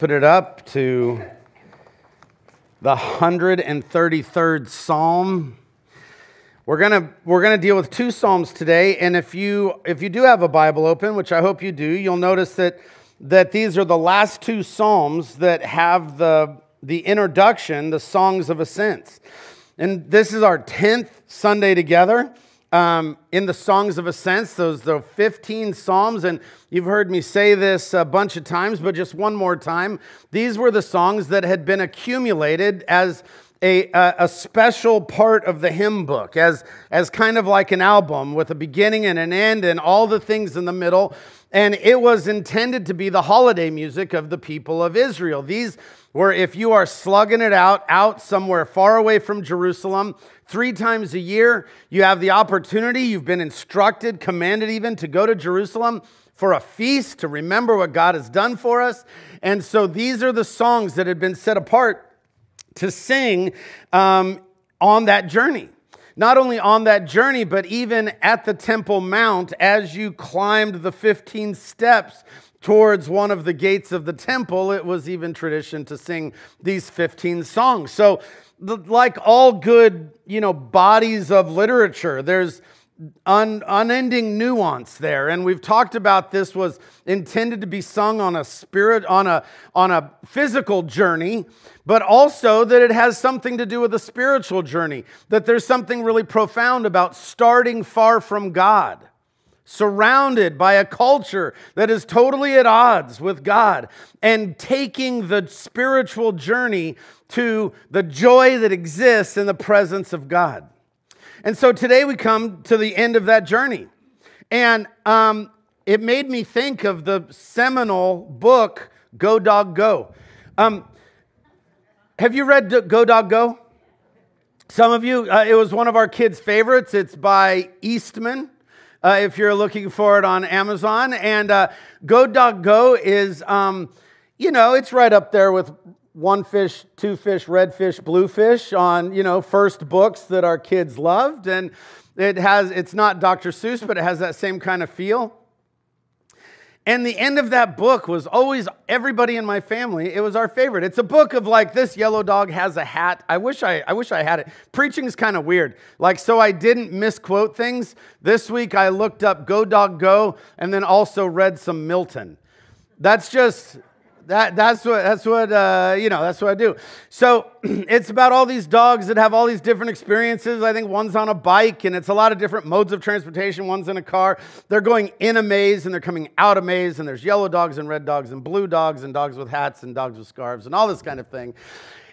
put it up to the 133rd Psalm. We're gonna we're gonna deal with two psalms today, and if you if you do have a Bible open, which I hope you do, you'll notice that that these are the last two psalms that have the the introduction, the songs of ascents, and this is our tenth Sunday together um, in the Songs of Ascents, those the 15 Psalms, and you've heard me say this a bunch of times, but just one more time. These were the songs that had been accumulated as a, a, a, special part of the hymn book, as, as kind of like an album with a beginning and an end and all the things in the middle. And it was intended to be the holiday music of the people of Israel. These were, if you are slugging it out, out somewhere far away from Jerusalem, Three times a year, you have the opportunity, you've been instructed, commanded even, to go to Jerusalem for a feast to remember what God has done for us. And so these are the songs that had been set apart to sing um, on that journey. Not only on that journey, but even at the Temple Mount as you climbed the 15 steps towards one of the gates of the temple, it was even tradition to sing these 15 songs. So like all good, you know, bodies of literature, there's un, unending nuance there. And we've talked about this was intended to be sung on a spirit, on a, on a physical journey, but also that it has something to do with a spiritual journey, that there's something really profound about starting far from God surrounded by a culture that is totally at odds with God, and taking the spiritual journey to the joy that exists in the presence of God. And so today we come to the end of that journey. And um, it made me think of the seminal book, Go Dog Go. Um, have you read Go Dog Go? Some of you, uh, it was one of our kids' favorites. It's by Eastman. Uh, if you're looking for it on Amazon. And uh, Go Dog Go is, um, you know, it's right up there with one fish, two fish, red fish, blue fish on, you know, first books that our kids loved. And it has, it's not Dr. Seuss, but it has that same kind of feel. And the end of that book was always everybody in my family. It was our favorite. It's a book of like this yellow dog has a hat. I wish I, I wish I had it. Preaching is kind of weird. Like so, I didn't misquote things. This week I looked up "Go Dog Go" and then also read some Milton. That's just that, that's what, that's what uh, you know, that's what I do. So it's about all these dogs that have all these different experiences. I think one's on a bike and it's a lot of different modes of transportation. One's in a car. They're going in a maze and they're coming out a maze and there's yellow dogs and red dogs and blue dogs and dogs with hats and dogs with scarves and all this kind of thing.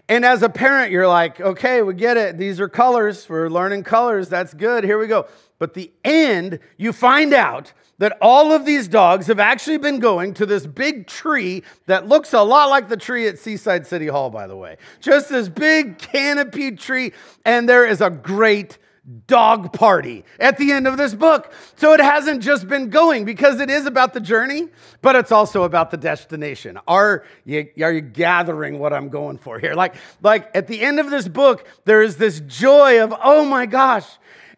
And as a parent, you're like, okay, we get it. These are colors. We're learning colors. That's good. Here we go. But the end, you find out that all of these dogs have actually been going to this big tree that looks a lot like the tree at Seaside City Hall, by the way. Just this big canopied tree, and there is a great dog party at the end of this book. So it hasn't just been going because it is about the journey, but it's also about the destination. Are you, are you gathering what I'm going for here? Like, like at the end of this book, there is this joy of, oh my gosh,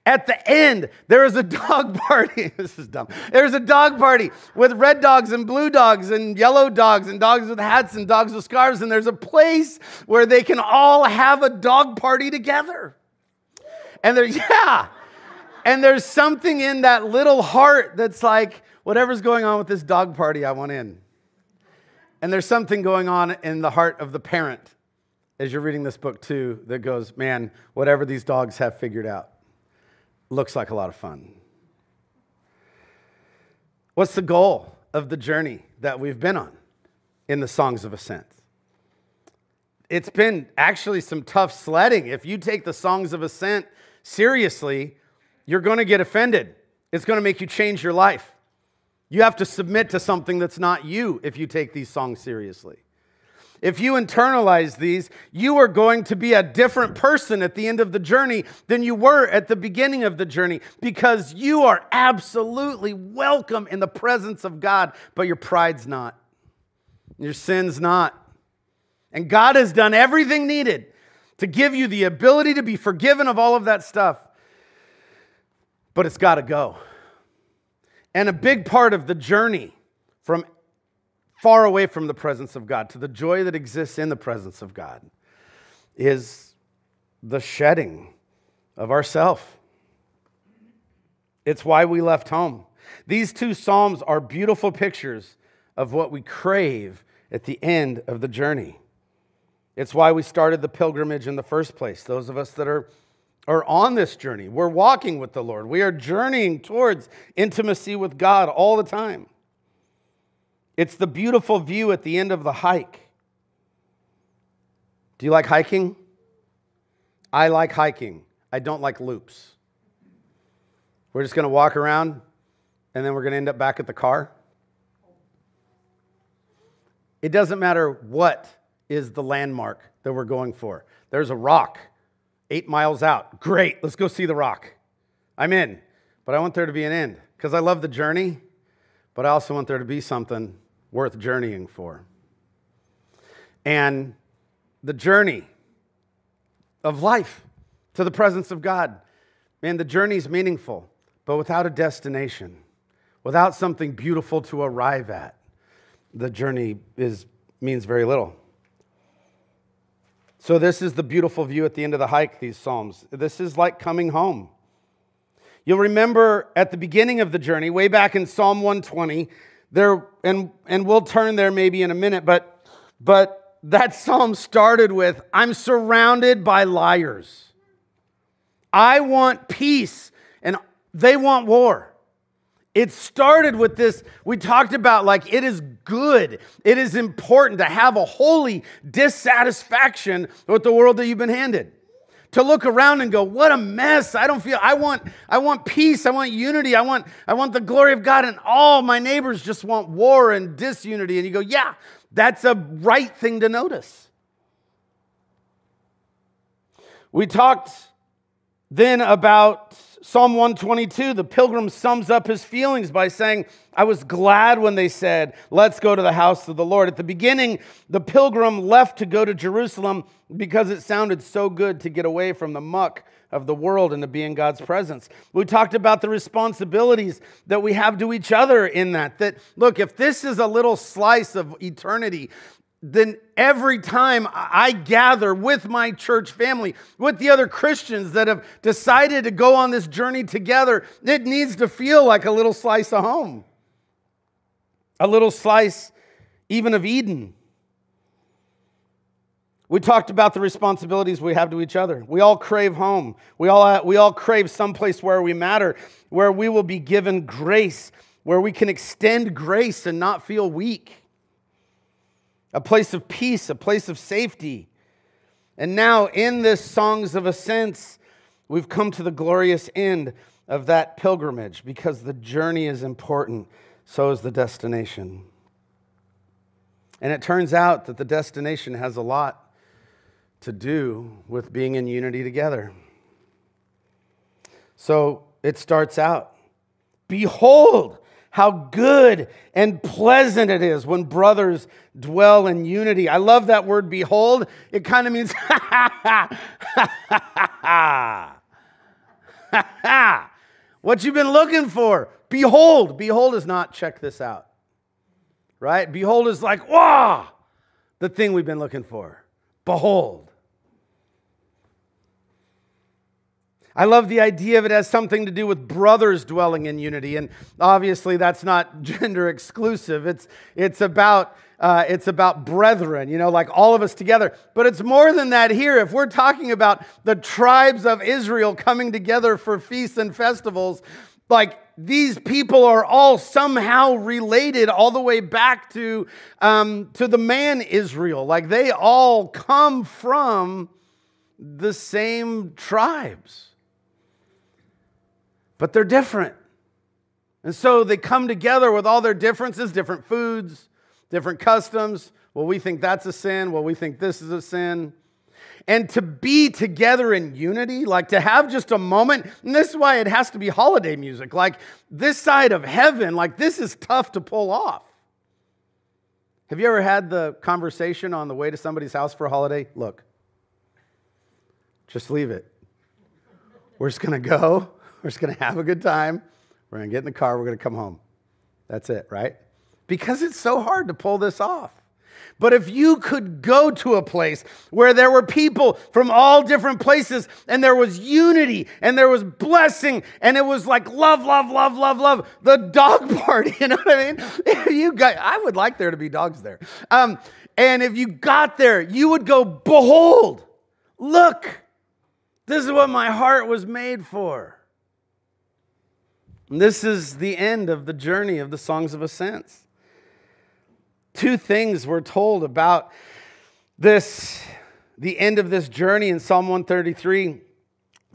at the end, there is a dog party. this is dumb. There's a dog party with red dogs and blue dogs and yellow dogs and dogs with hats and dogs with scarves. And there's a place where they can all have a dog party together. And there's, yeah. And there's something in that little heart that's like, whatever's going on with this dog party, I want in. And there's something going on in the heart of the parent as you're reading this book too that goes, man, whatever these dogs have figured out looks like a lot of fun. What's the goal of the journey that we've been on in the Songs of Ascent? It's been actually some tough sledding. If you take the Songs of Ascent seriously, you're going to get offended. It's going to make you change your life. You have to submit to something that's not you if you take these songs seriously. If you internalize these, you are going to be a different person at the end of the journey than you were at the beginning of the journey because you are absolutely welcome in the presence of God, but your pride's not. Your sin's not. And God has done everything needed to give you the ability to be forgiven of all of that stuff. But it's got to go. And a big part of the journey from far away from the presence of God to the joy that exists in the presence of God is the shedding of ourself. It's why we left home. These two Psalms are beautiful pictures of what we crave at the end of the journey. It's why we started the pilgrimage in the first place. Those of us that are, are on this journey, we're walking with the Lord. We are journeying towards intimacy with God all the time. It's the beautiful view at the end of the hike. Do you like hiking? I like hiking. I don't like loops. We're just going to walk around and then we're going to end up back at the car. It doesn't matter what is the landmark that we're going for. There's a rock eight miles out. Great, let's go see the rock. I'm in, but I want there to be an end because I love the journey, but I also want there to be something worth journeying for. And the journey of life to the presence of God, man, the journey is meaningful, but without a destination, without something beautiful to arrive at, the journey is, means very little. So, this is the beautiful view at the end of the hike, these Psalms. This is like coming home. You'll remember at the beginning of the journey, way back in Psalm 120, there, and, and we'll turn there maybe in a minute, but, but that psalm started with I'm surrounded by liars. I want peace, and they want war. It started with this. We talked about like it is good, it is important to have a holy dissatisfaction with the world that you've been handed to look around and go, what a mess. I don't feel, I want, I want peace. I want unity. I want, I want the glory of God. And all my neighbors just want war and disunity. And you go, yeah, that's a right thing to notice. We talked then about Psalm 122, the pilgrim sums up his feelings by saying, I was glad when they said, Let's go to the house of the Lord. At the beginning, the pilgrim left to go to Jerusalem because it sounded so good to get away from the muck of the world and to be in God's presence. We talked about the responsibilities that we have to each other in that. That, look, if this is a little slice of eternity, then every time I gather with my church family, with the other Christians that have decided to go on this journey together, it needs to feel like a little slice of home, a little slice even of Eden. We talked about the responsibilities we have to each other. We all crave home. We all, uh, we all crave someplace where we matter, where we will be given grace, where we can extend grace and not feel weak a place of peace, a place of safety. And now, in this Songs of Ascents, we've come to the glorious end of that pilgrimage because the journey is important, so is the destination. And it turns out that the destination has a lot to do with being in unity together. So it starts out Behold, how good and pleasant it is when brothers dwell in unity. I love that word behold. It kind of means what you've been looking for. Behold. Behold is not check this out. Right? Behold is like, wow, the thing we've been looking for. Behold. I love the idea of it as something to do with brothers dwelling in unity. And obviously, that's not gender exclusive. It's, it's, about, uh, it's about brethren, you know, like all of us together. But it's more than that here. If we're talking about the tribes of Israel coming together for feasts and festivals, like these people are all somehow related all the way back to, um, to the man Israel. Like they all come from the same tribes but they're different. And so they come together with all their differences, different foods, different customs. Well, we think that's a sin. Well, we think this is a sin. And to be together in unity, like to have just a moment, and this is why it has to be holiday music. Like this side of heaven, like this is tough to pull off. Have you ever had the conversation on the way to somebody's house for a holiday? Look, just leave it. We're just going to go we're just going to have a good time. We're going to get in the car. We're going to come home. That's it, right? because it's so hard to pull this off. But if you could go to a place where there were people from all different places and there was unity and there was blessing and it was like love, love, love, love, love, the dog party, you know what I mean? If you got, I would like there to be dogs there. Um, and if you got there, you would go, behold, look, this is what my heart was made for. This is the end of the journey of the Songs of Ascents two things we're told about this, the end of this journey in Psalm 133.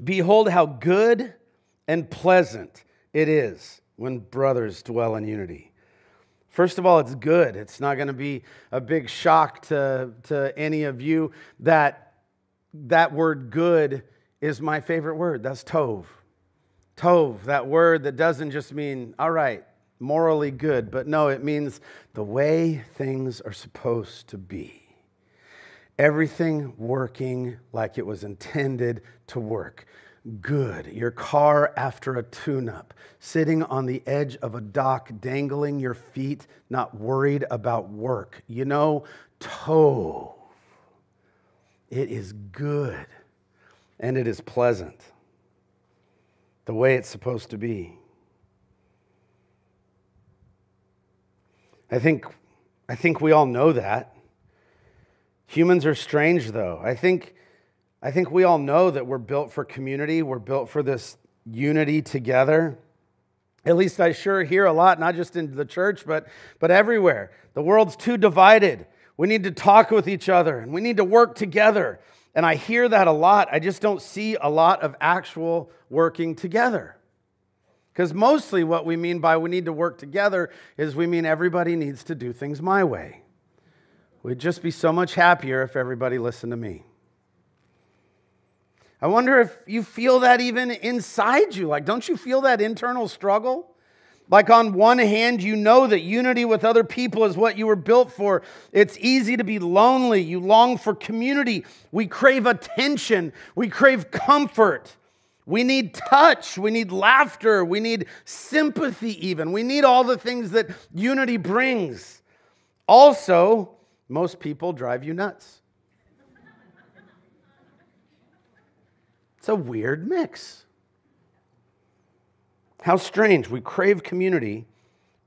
Behold, how good and pleasant it is when brothers dwell in unity. First of all, it's good. It's not going to be a big shock to, to any of you that that word good is my favorite word. That's tov. Tov, that word that doesn't just mean, all right, morally good, but no, it means the way things are supposed to be. Everything working like it was intended to work. Good. Your car after a tune up, sitting on the edge of a dock, dangling your feet, not worried about work. You know, tov. It is good and it is pleasant the way it's supposed to be. I think, I think we all know that. Humans are strange, though. I think, I think we all know that we're built for community, we're built for this unity together. At least I sure hear a lot, not just in the church, but, but everywhere. The world's too divided. We need to talk with each other and we need to work together. And I hear that a lot. I just don't see a lot of actual working together. Because mostly what we mean by we need to work together is we mean everybody needs to do things my way. We'd just be so much happier if everybody listened to me. I wonder if you feel that even inside you. Like, don't you feel that internal struggle? Like, on one hand, you know that unity with other people is what you were built for. It's easy to be lonely. You long for community. We crave attention. We crave comfort. We need touch. We need laughter. We need sympathy, even. We need all the things that unity brings. Also, most people drive you nuts. It's a weird mix. How strange. We crave community,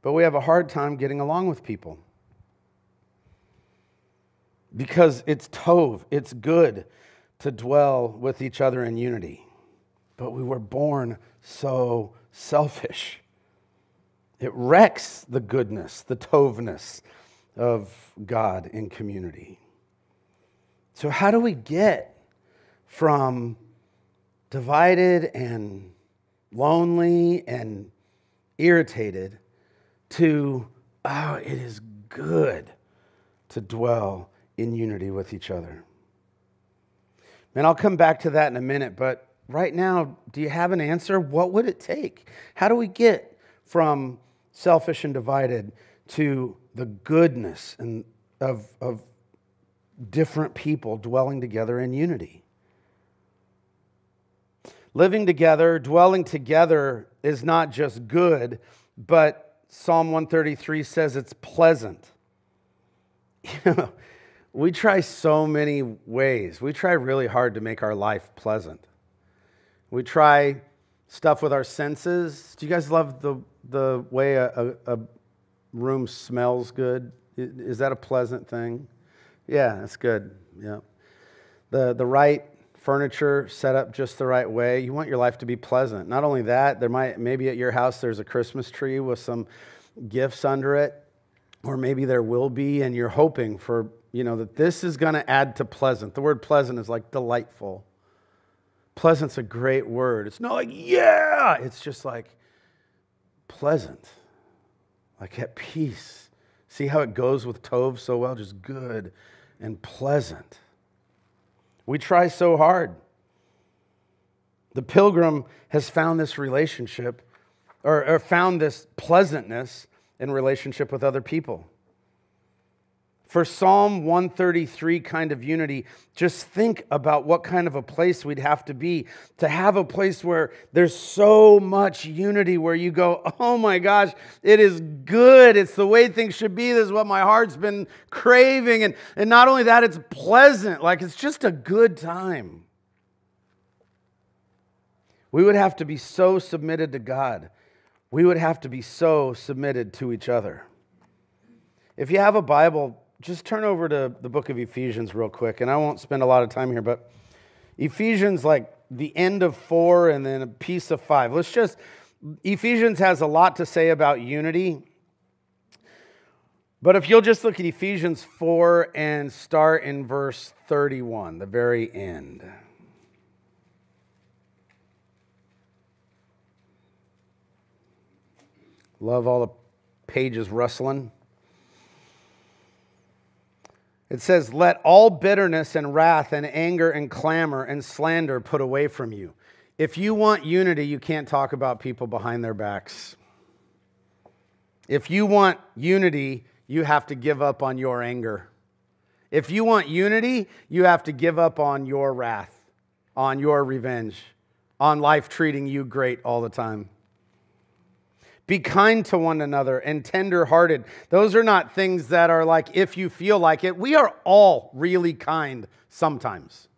but we have a hard time getting along with people. Because it's tov, it's good to dwell with each other in unity but we were born so selfish. It wrecks the goodness, the tovness of God in community. So, how do we get from divided and lonely and irritated to, oh, it is good to dwell in unity with each other? And I'll come back to that in a minute, but right now, do you have an answer? What would it take? How do we get from selfish and divided to the goodness and of, of different people dwelling together in unity? Living together, dwelling together is not just good, but Psalm 133 says it's pleasant. You know, we try so many ways. We try really hard to make our life pleasant. We try stuff with our senses. Do you guys love the, the way a, a, room smells good? Is that a pleasant thing? Yeah, that's good. Yeah. The, the right furniture set up just the right way. You want your life to be pleasant. Not only that, there might maybe at your house there's a Christmas tree with some gifts under it, or maybe there will be, and you're hoping for, you know, that this is going to add to pleasant. The word pleasant is like delightful. Pleasant's a great word. It's not like, yeah, it's just like pleasant, like at peace. See how it goes with Tov so well? Just good and pleasant. We try so hard. The pilgrim has found this relationship or, or found this pleasantness in relationship with other people. For Psalm 133 kind of unity, just think about what kind of a place we'd have to be to have a place where there's so much unity, where you go, oh my gosh, it is good. It's the way things should be. This is what my heart's been craving. And, and not only that, it's pleasant. Like it's just a good time. We would have to be so submitted to God. We would have to be so submitted to each other. If you have a Bible, just turn over to the book of Ephesians real quick, and I won't spend a lot of time here, but Ephesians, like the end of four and then a piece of five. Let's just, Ephesians has a lot to say about unity. But if you'll just look at Ephesians 4 and start in verse 31, the very end. Love all the pages rustling. It says, Let all bitterness and wrath and anger and clamor and slander put away from you. If you want unity, you can't talk about people behind their backs. If you want unity, you have to give up on your anger. If you want unity, you have to give up on your wrath, on your revenge, on life treating you great all the time. Be kind to one another and tenderhearted. Those are not things that are like if you feel like it. We are all really kind sometimes.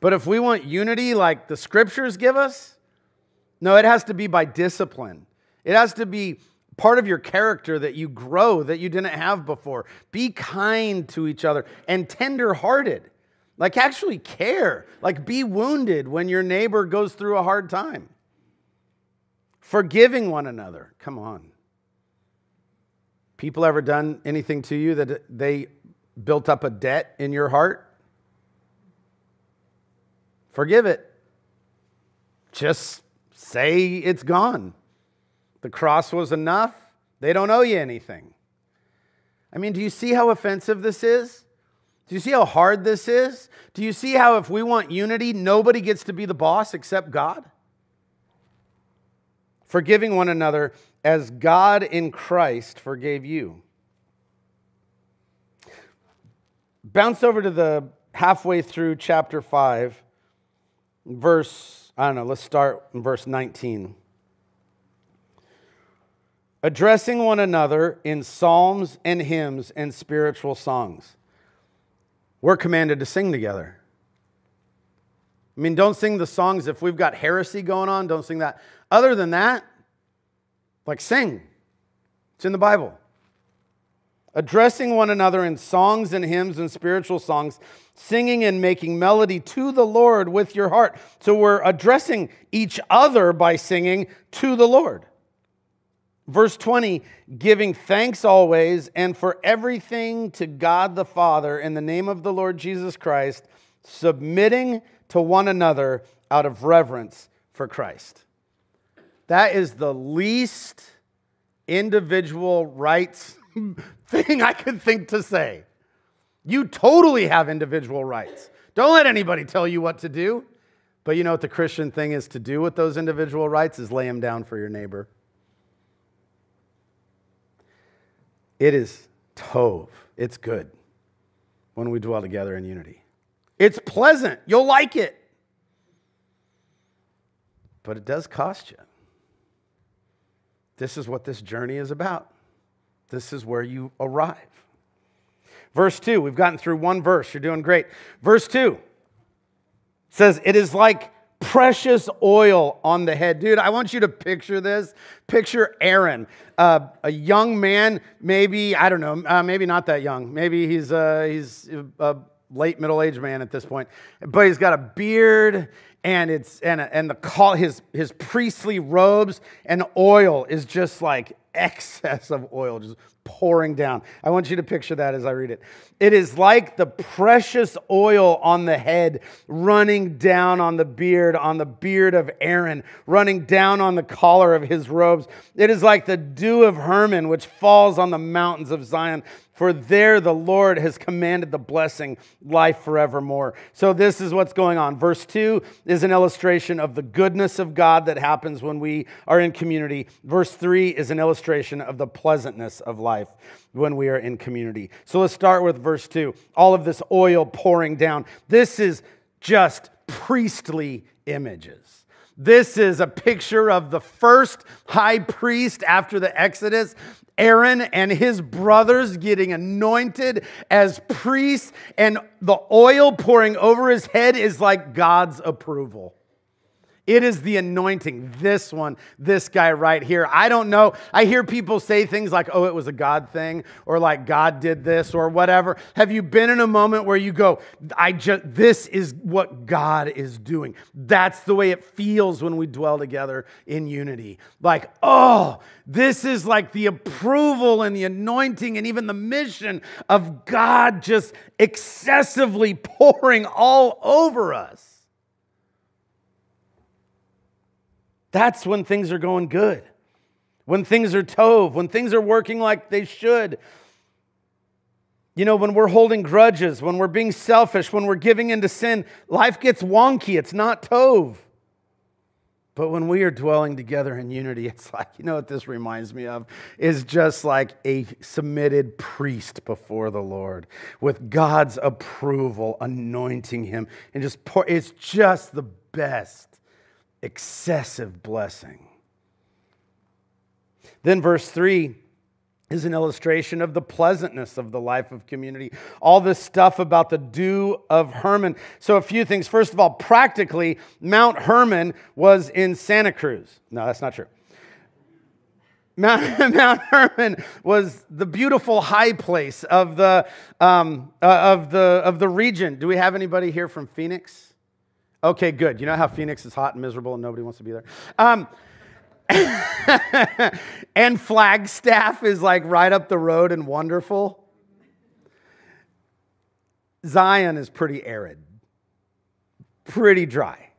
But if we want unity like the scriptures give us, no, it has to be by discipline. It has to be part of your character that you grow that you didn't have before. Be kind to each other and tenderhearted. Like actually care. Like be wounded when your neighbor goes through a hard time forgiving one another. Come on. People ever done anything to you that they built up a debt in your heart? Forgive it. Just say it's gone. The cross was enough. They don't owe you anything. I mean, do you see how offensive this is? Do you see how hard this is? Do you see how if we want unity, nobody gets to be the boss except God? Forgiving one another as God in Christ forgave you. Bounce over to the halfway through chapter 5, verse, I don't know, let's start in verse 19. Addressing one another in psalms and hymns and spiritual songs. We're commanded to sing together. I mean, don't sing the songs if we've got heresy going on, don't sing that. Other than that, like sing. It's in the Bible. Addressing one another in songs and hymns and spiritual songs, singing and making melody to the Lord with your heart. So we're addressing each other by singing to the Lord. Verse 20, giving thanks always and for everything to God the Father in the name of the Lord Jesus Christ, submitting to one another out of reverence for Christ. That is the least individual rights thing I could think to say. You totally have individual rights. Don't let anybody tell you what to do. But you know what the Christian thing is to do with those individual rights is lay them down for your neighbor. It is tov. It's good when we dwell together in unity. It's pleasant. You'll like it. But it does cost you. This is what this journey is about. This is where you arrive. Verse 2, we've gotten through one verse. You're doing great. Verse 2 says, It is like precious oil on the head. Dude, I want you to picture this. Picture Aaron, uh, a young man, maybe, I don't know, uh, maybe not that young. Maybe he's, uh, he's a late middle aged man at this point, but he's got a beard and it's and and the call his his priestly robes and oil is just like excess of oil just pouring down. I want you to picture that as I read it. It is like the precious oil on the head running down on the beard, on the beard of Aaron, running down on the collar of his robes. It is like the dew of Hermon, which falls on the mountains of Zion. For there the Lord has commanded the blessing, life forevermore. So, this is what's going on. Verse 2 is an illustration of the goodness of God that happens when we are in community. Verse 3 is an illustration of the pleasantness of life life when we are in community. So let's start with verse 2. All of this oil pouring down. This is just priestly images. This is a picture of the first high priest after the Exodus, Aaron and his brothers getting anointed as priests, and the oil pouring over his head is like God's approval. It is the anointing. This one, this guy right here. I don't know. I hear people say things like, oh, it was a God thing, or like God did this, or whatever. Have you been in a moment where you go, I just, this is what God is doing? That's the way it feels when we dwell together in unity. Like, oh, this is like the approval and the anointing and even the mission of God just excessively pouring all over us. That's when things are going good. When things are tov, when things are working like they should. You know, when we're holding grudges, when we're being selfish, when we're giving into sin, life gets wonky. It's not tov. But when we are dwelling together in unity, it's like, you know what this reminds me of? Is just like a submitted priest before the Lord with God's approval, anointing him, and just pour. It's just the best excessive blessing. Then, verse 3 is an illustration of the pleasantness of the life of community. All this stuff about the dew of Hermon. So, a few things. First of all, practically, Mount Hermon was in Santa Cruz. No, that's not true. Mount, Mount Hermon was the beautiful high place of the, um, uh, of, the, of the region. Do we have anybody here from Phoenix? Okay, good. You know how Phoenix is hot and miserable and nobody wants to be there? Um, and Flagstaff is like right up the road and wonderful. Zion is pretty arid, pretty dry.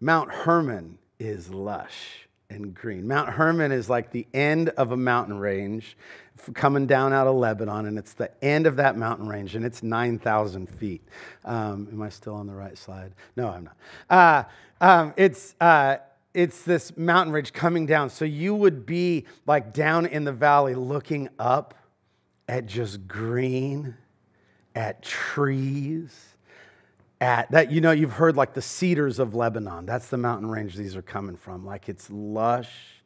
Mount Hermon is lush and green. Mount Hermon is like the end of a mountain range coming down out of Lebanon, and it's the end of that mountain range, and it's 9,000 feet. Um, am I still on the right slide? No, I'm not. Uh, um, it's, uh, it's this mountain ridge coming down. So you would be like down in the valley looking up at just green, at trees. At that, you know, you've heard like the cedars of Lebanon. That's the mountain range these are coming from. Like it's lush,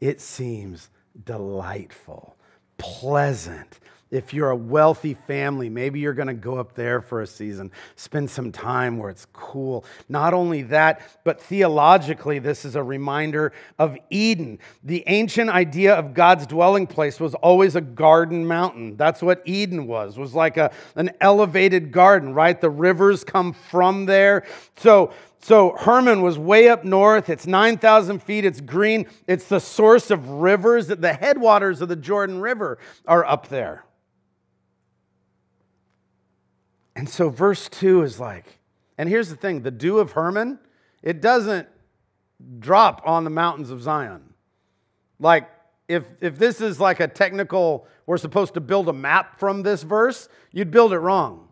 it seems delightful pleasant. If you're a wealthy family, maybe you're going to go up there for a season, spend some time where it's cool. Not only that, but theologically, this is a reminder of Eden. The ancient idea of God's dwelling place was always a garden mountain. That's what Eden was, was like a, an elevated garden, right? The rivers come from there. So so Hermon was way up north. It's 9,000 feet. It's green. It's the source of rivers. The headwaters of the Jordan River are up there. And so verse 2 is like, and here's the thing the dew of Hermon, it doesn't drop on the mountains of Zion. Like, if, if this is like a technical, we're supposed to build a map from this verse, you'd build it wrong.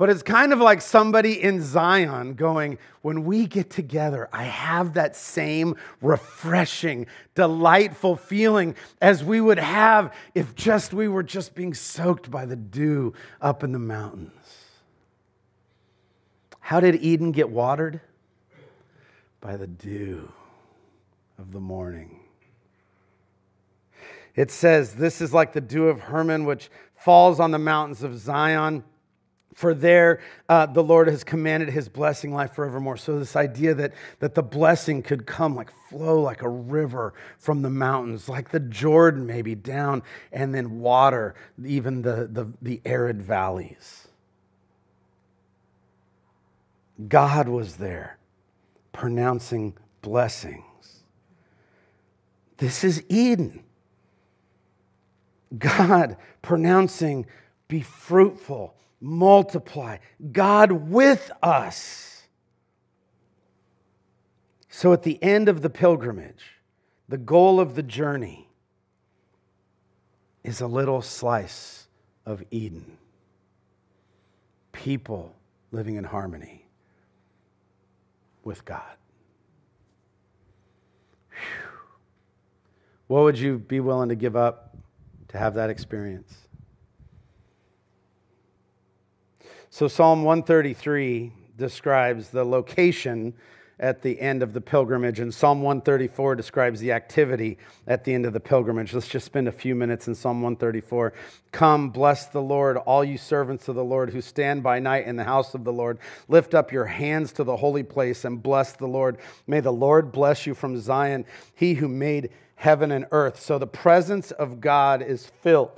But it's kind of like somebody in Zion going, when we get together, I have that same refreshing, delightful feeling as we would have if just we were just being soaked by the dew up in the mountains. How did Eden get watered? By the dew of the morning. It says, This is like the dew of Hermon, which falls on the mountains of Zion. For there, uh, the Lord has commanded his blessing life forevermore. So, this idea that, that the blessing could come like flow like a river from the mountains, like the Jordan, maybe down, and then water even the, the, the arid valleys. God was there pronouncing blessings. This is Eden. God pronouncing, be fruitful multiply. God with us. So at the end of the pilgrimage, the goal of the journey is a little slice of Eden. People living in harmony with God. Whew. What would you be willing to give up to have that experience? So, Psalm 133 describes the location at the end of the pilgrimage, and Psalm 134 describes the activity at the end of the pilgrimage. Let's just spend a few minutes in Psalm 134. Come, bless the Lord, all you servants of the Lord who stand by night in the house of the Lord. Lift up your hands to the holy place and bless the Lord. May the Lord bless you from Zion, he who made heaven and earth. So the presence of God is filled,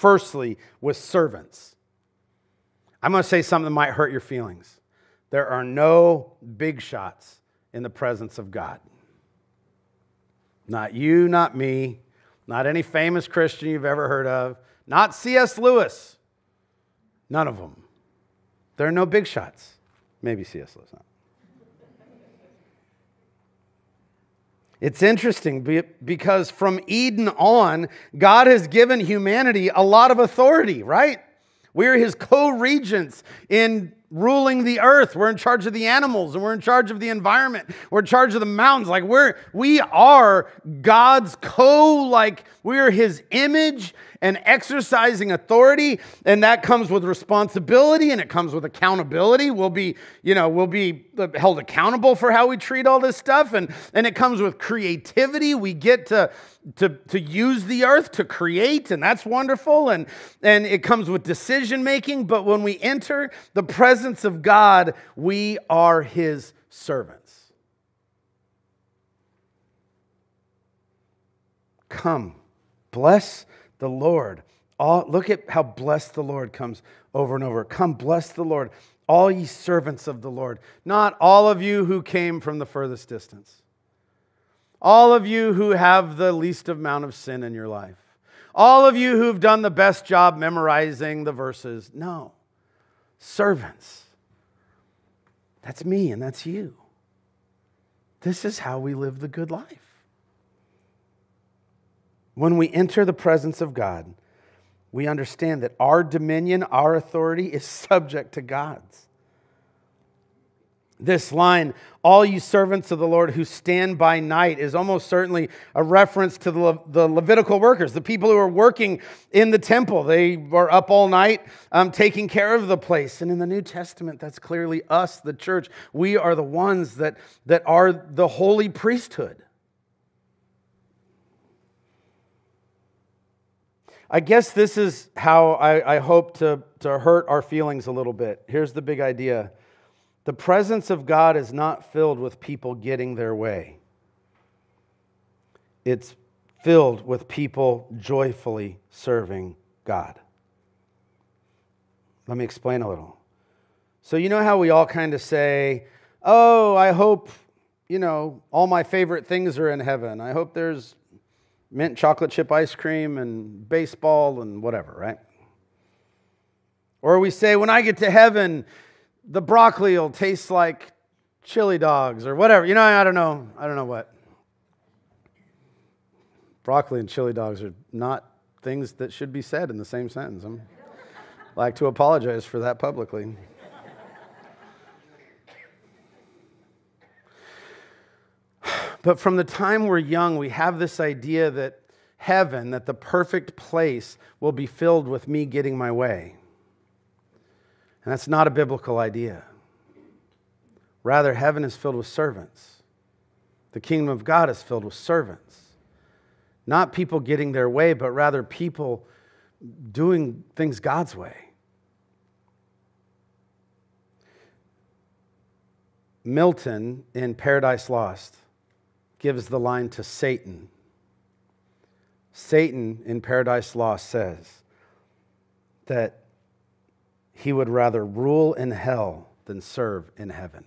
firstly, with servants. I'm going to say something that might hurt your feelings. There are no big shots in the presence of God. Not you, not me, not any famous Christian you've ever heard of, not C.S. Lewis. None of them. There are no big shots. Maybe C.S. Lewis. Not. It's interesting because from Eden on, God has given humanity a lot of authority, right? We're his co regents in ruling the earth. We're in charge of the animals and we're in charge of the environment. We're in charge of the mountains. Like we're we are God's co like we're his image and exercising authority and that comes with responsibility and it comes with accountability. We'll be, you know, we'll be uh, held accountable for how we treat all this stuff and and it comes with creativity. We get to to, to use the earth to create, and that's wonderful. And, and it comes with decision making. But when we enter the presence of God, we are his servants. Come, bless the Lord. All, look at how blessed the Lord comes over and over. Come, bless the Lord, all ye servants of the Lord, not all of you who came from the furthest distance all of you who have the least amount of sin in your life, all of you who've done the best job memorizing the verses. No, servants. That's me and that's you. This is how we live the good life. When we enter the presence of God, we understand that our dominion, our authority is subject to God's. This line, all you servants of the Lord who stand by night, is almost certainly a reference to the, Le- the Levitical workers, the people who are working in the temple. They are up all night um, taking care of the place. And in the New Testament, that's clearly us, the church. We are the ones that, that are the holy priesthood. I guess this is how I, I hope to, to hurt our feelings a little bit. Here's the big idea the presence of God is not filled with people getting their way, it's filled with people joyfully serving God. Let me explain a little. So, you know how we all kind of say, Oh, I hope, you know, all my favorite things are in heaven. I hope there's mint chocolate chip ice cream and baseball and whatever, right? Or we say, When I get to heaven, the broccoli will taste like chili dogs or whatever. You know, I don't know. I don't know what. Broccoli and chili dogs are not things that should be said in the same sentence. I'm like to apologize for that publicly. But from the time we're young, we have this idea that heaven, that the perfect place, will be filled with me getting my way. And that's not a biblical idea. Rather, heaven is filled with servants. The kingdom of God is filled with servants. Not people getting their way, but rather people doing things God's way. Milton in Paradise Lost gives the line to Satan. Satan in Paradise Lost says that he would rather rule in hell than serve in heaven.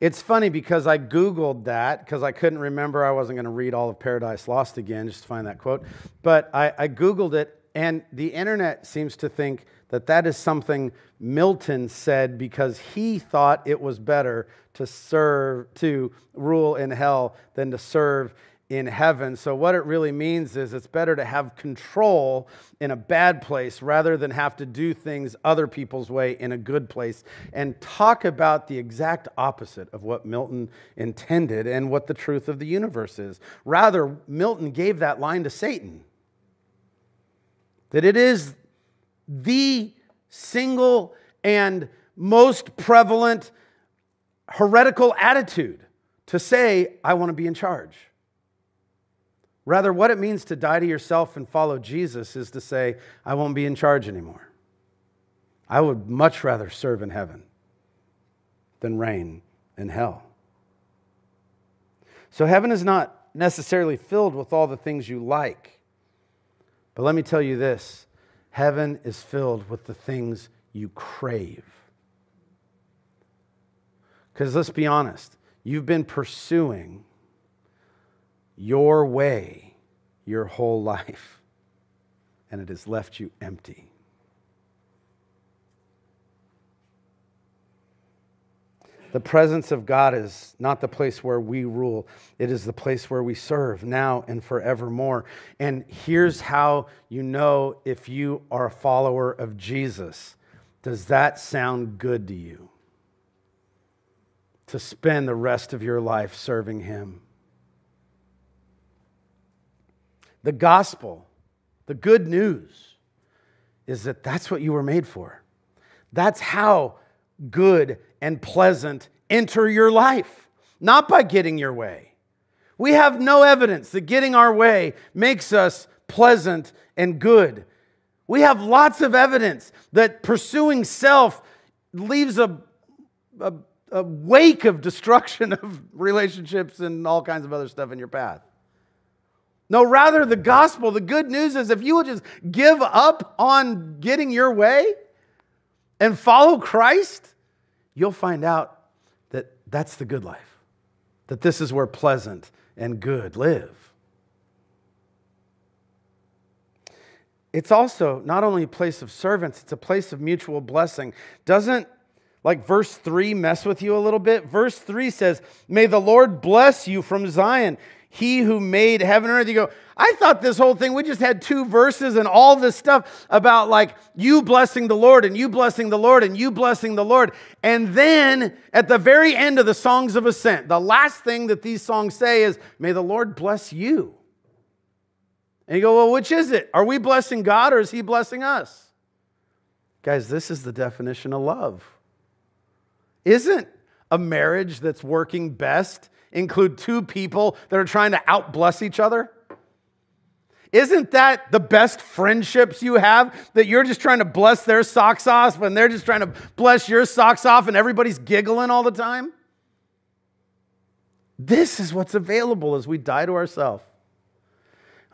It's funny because I Googled that because I couldn't remember. I wasn't going to read all of Paradise Lost again just to find that quote. But I, I Googled it, and the internet seems to think that that is something Milton said because he thought it was better to serve, to rule in hell than to serve in heaven. So, what it really means is it's better to have control in a bad place rather than have to do things other people's way in a good place and talk about the exact opposite of what Milton intended and what the truth of the universe is. Rather, Milton gave that line to Satan that it is the single and most prevalent heretical attitude to say, I want to be in charge. Rather, what it means to die to yourself and follow Jesus is to say, I won't be in charge anymore. I would much rather serve in heaven than reign in hell. So, heaven is not necessarily filled with all the things you like. But let me tell you this heaven is filled with the things you crave. Because let's be honest, you've been pursuing your way your whole life, and it has left you empty. The presence of God is not the place where we rule, it is the place where we serve now and forevermore. And here's how you know if you are a follower of Jesus. Does that sound good to you? To spend the rest of your life serving Him. The gospel, the good news, is that that's what you were made for. That's how good and pleasant enter your life, not by getting your way. We have no evidence that getting our way makes us pleasant and good. We have lots of evidence that pursuing self leaves a, a, a, wake of destruction of relationships and all kinds of other stuff in your path. No, rather, the gospel, the good news is if you will just give up on getting your way and follow Christ, you'll find out that that's the good life, that this is where pleasant and good live. It's also not only a place of servants, it's a place of mutual blessing. Doesn't like verse 3 mess with you a little bit? Verse 3 says, May the Lord bless you from Zion he who made heaven and earth. You go, I thought this whole thing, we just had two verses and all this stuff about like you blessing the Lord and you blessing the Lord and you blessing the Lord. And then at the very end of the Songs of Ascent, the last thing that these songs say is, May the Lord bless you. And you go, Well, which is it? Are we blessing God or is He blessing us? Guys, this is the definition of love. Isn't a marriage that's working best include two people that are trying to outbless each other? Isn't that the best friendships you have? That you're just trying to bless their socks off and they're just trying to bless your socks off and everybody's giggling all the time? This is what's available as we die to ourselves.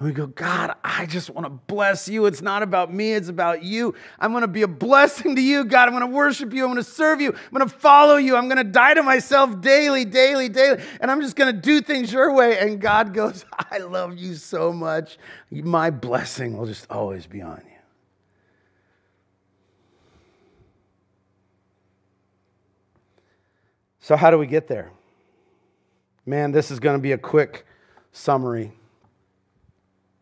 We go, God, I just want to bless you. It's not about me, it's about you. I'm going to be a blessing to you, God. I'm going to worship you. I'm going to serve you. I'm going to follow you. I'm going to die to myself daily, daily, daily. And I'm just going to do things your way. And God goes, I love you so much. My blessing will just always be on you. So, how do we get there? Man, this is going to be a quick summary.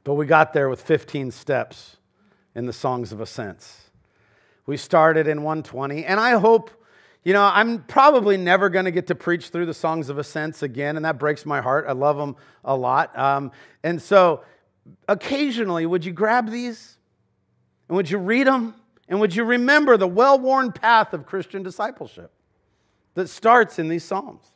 But we got there with 15 steps in the Songs of Ascents. We started in 120, and I hope, you know, I'm probably never going to get to preach through the Songs of Ascents again, and that breaks my heart. I love them a lot. Um, and so occasionally, would you grab these and would you read them? And would you remember the well worn path of Christian discipleship that starts in these Psalms?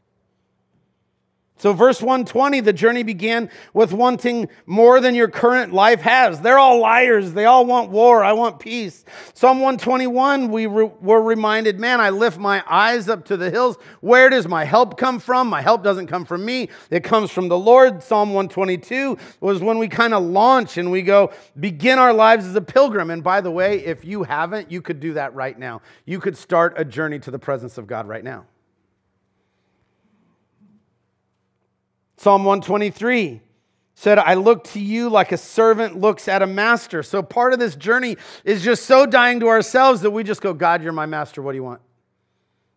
So, verse 120, the journey began with wanting more than your current life has. They're all liars. They all want war. I want peace. Psalm 121, we re- were reminded, man, I lift my eyes up to the hills. Where does my help come from? My help doesn't come from me, it comes from the Lord. Psalm 122 was when we kind of launch and we go, begin our lives as a pilgrim. And by the way, if you haven't, you could do that right now. You could start a journey to the presence of God right now. Psalm 123 said, I look to you like a servant looks at a master. So part of this journey is just so dying to ourselves that we just go, God, you're my master. What do you want?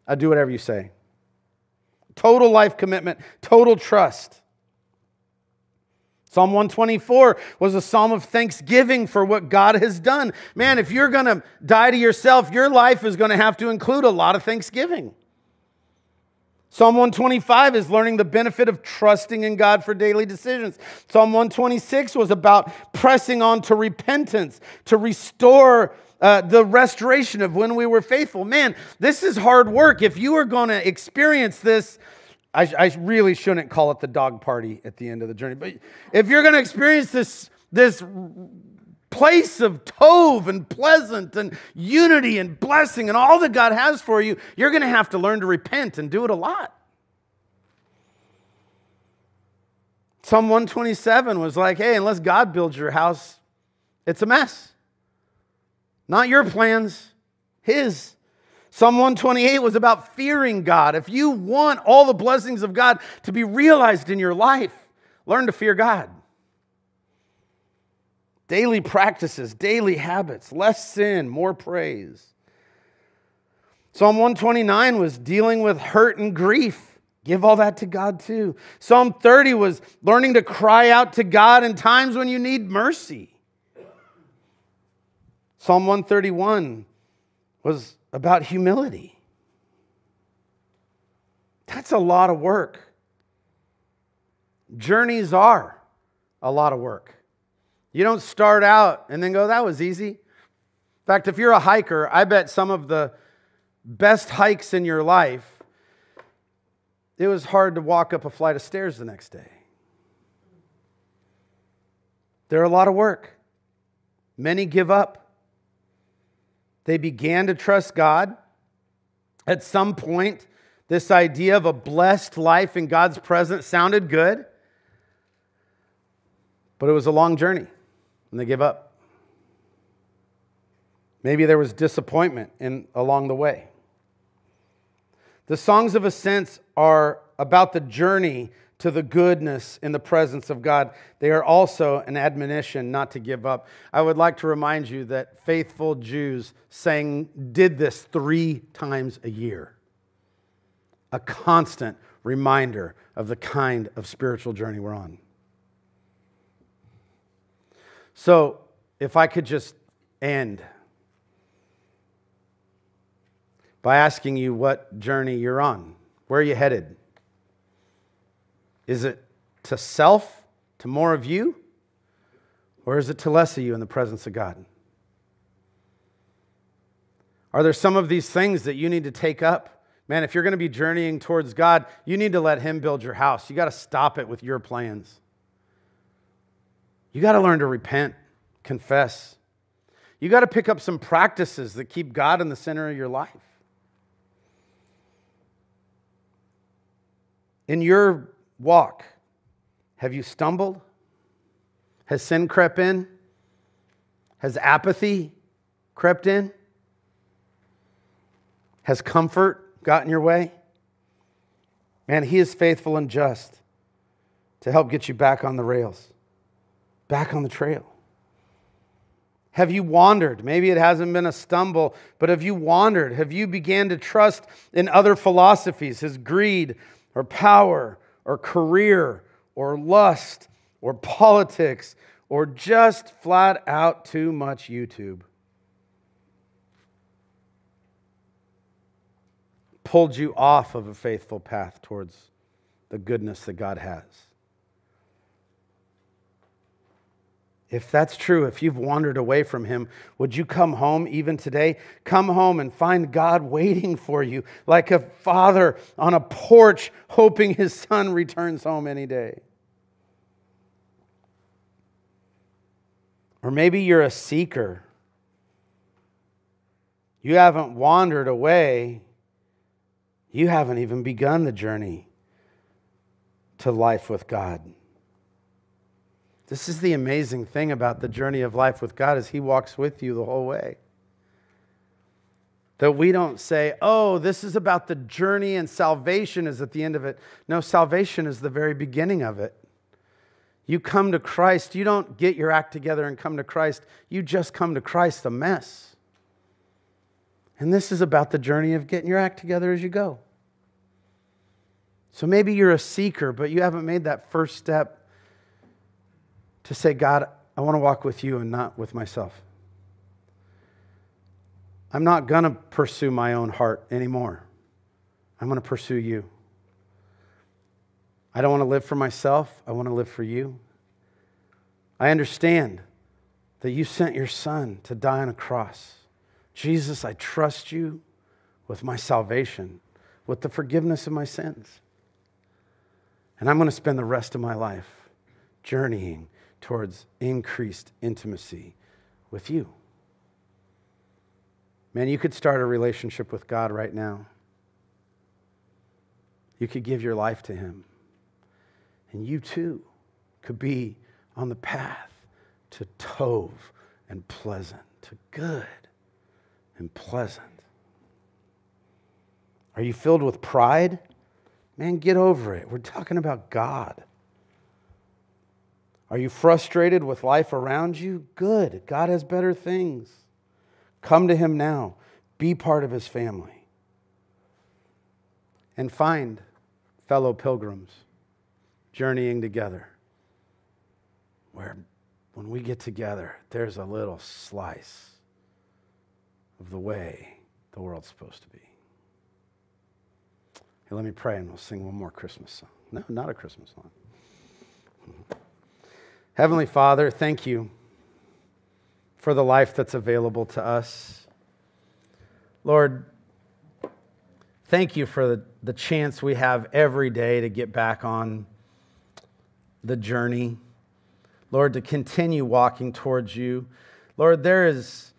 I do whatever you say. Total life commitment, total trust. Psalm 124 was a psalm of thanksgiving for what God has done. Man, if you're going to die to yourself, your life is going to have to include a lot of thanksgiving. Psalm 125 is learning the benefit of trusting in God for daily decisions. Psalm 126 was about pressing on to repentance, to restore uh, the restoration of when we were faithful. Man, this is hard work. If you are going to experience this, I, I really shouldn't call it the dog party at the end of the journey, but if you're going to experience this, this place of tov and pleasant and unity and blessing and all that God has for you, you're going to have to learn to repent and do it a lot. Psalm 127 was like, hey, unless God builds your house, it's a mess. Not your plans, His. Psalm 128 was about fearing God. If you want all the blessings of God to be realized in your life, learn to fear God daily practices, daily habits, less sin, more praise. Psalm 129 was dealing with hurt and grief. Give all that to God too. Psalm 30 was learning to cry out to God in times when you need mercy. Psalm 131 was about humility. That's a lot of work. Journeys are a lot of work. You don't start out and then go, that was easy. In fact, if you're a hiker, I bet some of the best hikes in your life, it was hard to walk up a flight of stairs the next day. They're a lot of work. Many give up. They began to trust God. At some point, this idea of a blessed life in God's presence sounded good, but it was a long journey and they give up. Maybe there was disappointment in, along the way. The songs of ascents are about the journey to the goodness in the presence of God. They are also an admonition not to give up. I would like to remind you that faithful Jews sang did this 3 times a year. A constant reminder of the kind of spiritual journey we're on. So, if I could just end by asking you what journey you're on, where are you headed? Is it to self, to more of you? Or is it to less of you in the presence of God? Are there some of these things that you need to take up? Man, if you're going to be journeying towards God, you need to let Him build your house. You got to stop it with your plans. You got to learn to repent, confess. You got to pick up some practices that keep God in the center of your life. In your walk, have you stumbled? Has sin crept in? Has apathy crept in? Has comfort gotten your way? Man, He is faithful and just to help get you back on the rails back on the trail? Have you wandered? Maybe it hasn't been a stumble, but have you wandered? Have you began to trust in other philosophies, his greed or power or career or lust or politics or just flat out too much YouTube? Pulled you off of a faithful path towards the goodness that God has. If that's true, if you've wandered away from Him, would you come home even today? Come home and find God waiting for you like a father on a porch hoping his son returns home any day. Or maybe you're a seeker. You haven't wandered away, you haven't even begun the journey to life with God. This is the amazing thing about the journey of life with God is he walks with you the whole way. That we don't say, "Oh, this is about the journey and salvation is at the end of it." No, salvation is the very beginning of it. You come to Christ, you don't get your act together and come to Christ. You just come to Christ a mess. And this is about the journey of getting your act together as you go. So maybe you're a seeker, but you haven't made that first step to say, God, I want to walk with you and not with myself. I'm not going to pursue my own heart anymore. I'm going to pursue you. I don't want to live for myself. I want to live for you. I understand that you sent your son to die on a cross. Jesus, I trust you with my salvation, with the forgiveness of my sins. And I'm going to spend the rest of my life journeying towards increased intimacy with you. Man, you could start a relationship with God right now. You could give your life to Him. And you too could be on the path to Tov and pleasant, to good and pleasant. Are you filled with pride? Man, get over it. We're talking about God. Are you frustrated with life around you? Good. God has better things. Come to Him now. Be part of His family. And find fellow pilgrims journeying together where when we get together, there's a little slice of the way the world's supposed to be. Hey, let me pray and we'll sing one more Christmas song. No, not a Christmas song. Heavenly Father, thank you for the life that's available to us. Lord, thank you for the, the chance we have every day to get back on the journey. Lord, to continue walking towards you. Lord, there is,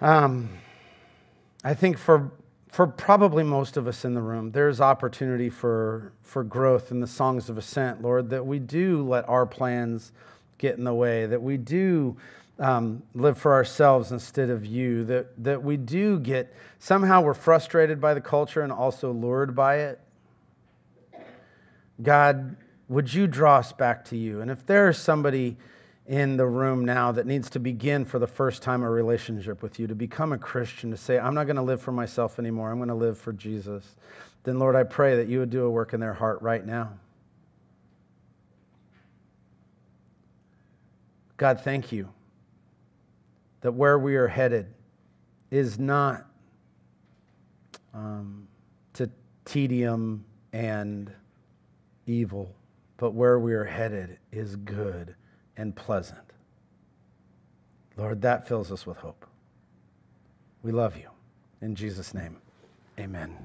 um, I think for, for probably most of us in the room, there's opportunity for, for growth in the songs of ascent, Lord, that we do let our plans get in the way, that we do um, live for ourselves instead of you, that, that we do get, somehow we're frustrated by the culture and also lured by it. God, would you draw us back to you? And if there is somebody in the room now that needs to begin for the first time a relationship with you, to become a Christian, to say, I'm not going to live for myself anymore, I'm going to live for Jesus, then Lord, I pray that you would do a work in their heart right now. God, thank you that where we are headed is not um, to tedium and evil, but where we are headed is good and pleasant. Lord, that fills us with hope. We love you. In Jesus' name, amen.